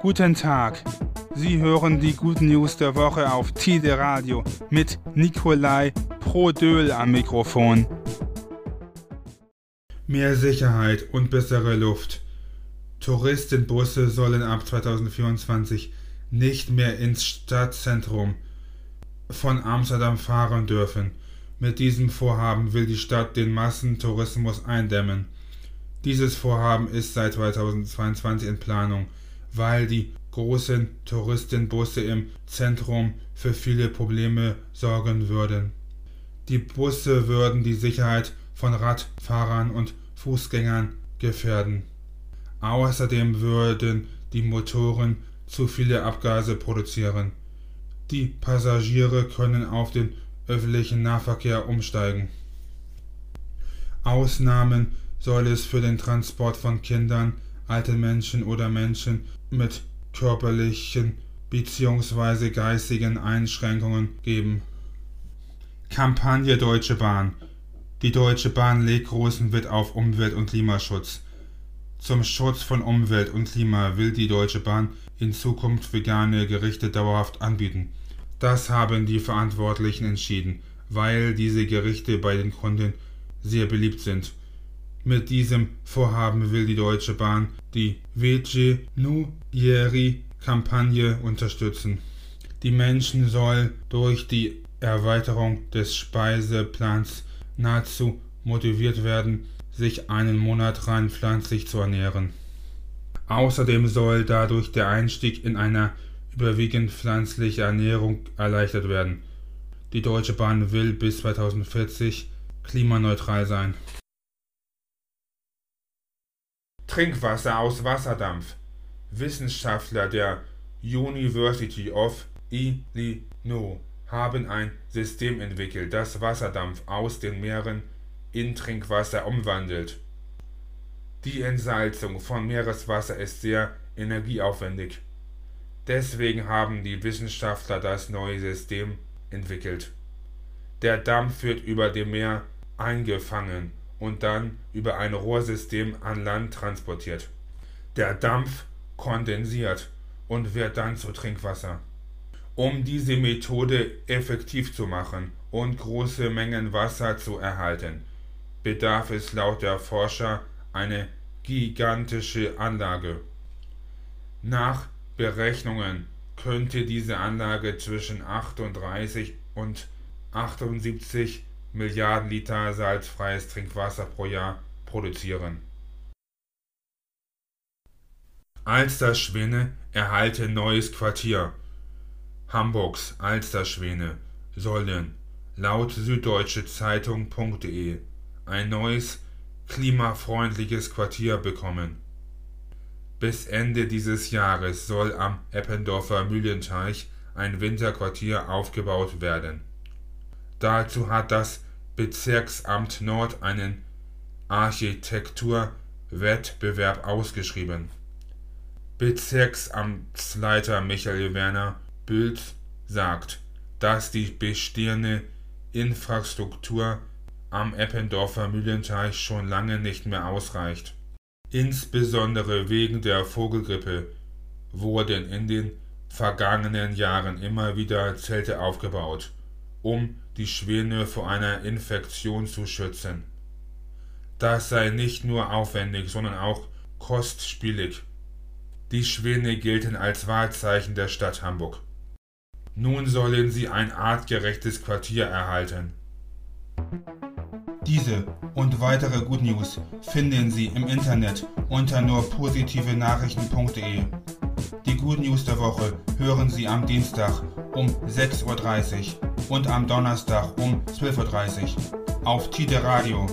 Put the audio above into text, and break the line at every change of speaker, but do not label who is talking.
Guten Tag. Sie hören die guten News der Woche auf Tide Radio mit Nikolai Prodöl am Mikrofon. Mehr Sicherheit und bessere Luft. Touristenbusse sollen ab 2024 nicht mehr ins Stadtzentrum von Amsterdam fahren dürfen. Mit diesem Vorhaben will die Stadt den Massentourismus eindämmen. Dieses Vorhaben ist seit 2022 in Planung, weil die großen Touristenbusse im Zentrum für viele Probleme sorgen würden. Die Busse würden die Sicherheit von Radfahrern und Fußgängern gefährden. Außerdem würden die Motoren zu viele Abgase produzieren. Die Passagiere können auf den öffentlichen Nahverkehr umsteigen. Ausnahmen soll es für den Transport von Kindern, alten Menschen oder Menschen mit körperlichen bzw. geistigen Einschränkungen geben. Kampagne Deutsche Bahn. Die Deutsche Bahn legt großen Wert auf Umwelt- und Klimaschutz. Zum Schutz von Umwelt und Klima will die Deutsche Bahn in Zukunft vegane Gerichte dauerhaft anbieten. Das haben die Verantwortlichen entschieden, weil diese Gerichte bei den Kunden sehr beliebt sind. Mit diesem Vorhaben will die Deutsche Bahn die Vege Nuyeri Kampagne unterstützen. Die Menschen soll durch die Erweiterung des Speiseplans nahezu motiviert werden, sich einen Monat rein pflanzlich zu ernähren. Außerdem soll dadurch der Einstieg in eine überwiegend pflanzliche Ernährung erleichtert werden. Die Deutsche Bahn will bis 2040 klimaneutral sein. Trinkwasser aus Wasserdampf. Wissenschaftler der University of Illinois haben ein System entwickelt, das Wasserdampf aus den Meeren in Trinkwasser umwandelt. Die Entsalzung von Meereswasser ist sehr energieaufwendig. Deswegen haben die Wissenschaftler das neue System entwickelt. Der Dampf wird über dem Meer eingefangen und dann über ein Rohrsystem an Land transportiert. Der Dampf kondensiert und wird dann zu Trinkwasser. Um diese Methode effektiv zu machen und große Mengen Wasser zu erhalten, bedarf es laut der Forscher eine gigantische Anlage. Nach Berechnungen könnte diese Anlage zwischen 38 und 78 Milliarden Liter salzfreies Trinkwasser pro Jahr produzieren. Alsterschwäne erhalten neues Quartier. Hamburgs Alsterschwäne sollen laut Süddeutsche Zeitung.de ein neues klimafreundliches Quartier bekommen. Bis Ende dieses Jahres soll am Eppendorfer Mühlenteich ein Winterquartier aufgebaut werden. Dazu hat das Bezirksamt Nord einen Architekturwettbewerb ausgeschrieben. Bezirksamtsleiter Michael Werner Bülz sagt, dass die bestehende Infrastruktur am Eppendorfer Mühlenteich schon lange nicht mehr ausreicht. Insbesondere wegen der Vogelgrippe wurden in den vergangenen Jahren immer wieder Zelte aufgebaut, um die Schwäne vor einer Infektion zu schützen. Das sei nicht nur aufwendig, sondern auch kostspielig. Die Schwäne gelten als Wahrzeichen der Stadt Hamburg. Nun sollen sie ein artgerechtes Quartier erhalten. Diese und weitere Good News finden Sie im Internet unter nur positive Nachrichten.de. Die Good News der Woche hören Sie am Dienstag um 6.30 Uhr und am Donnerstag um 12.30 Uhr auf Tide Radio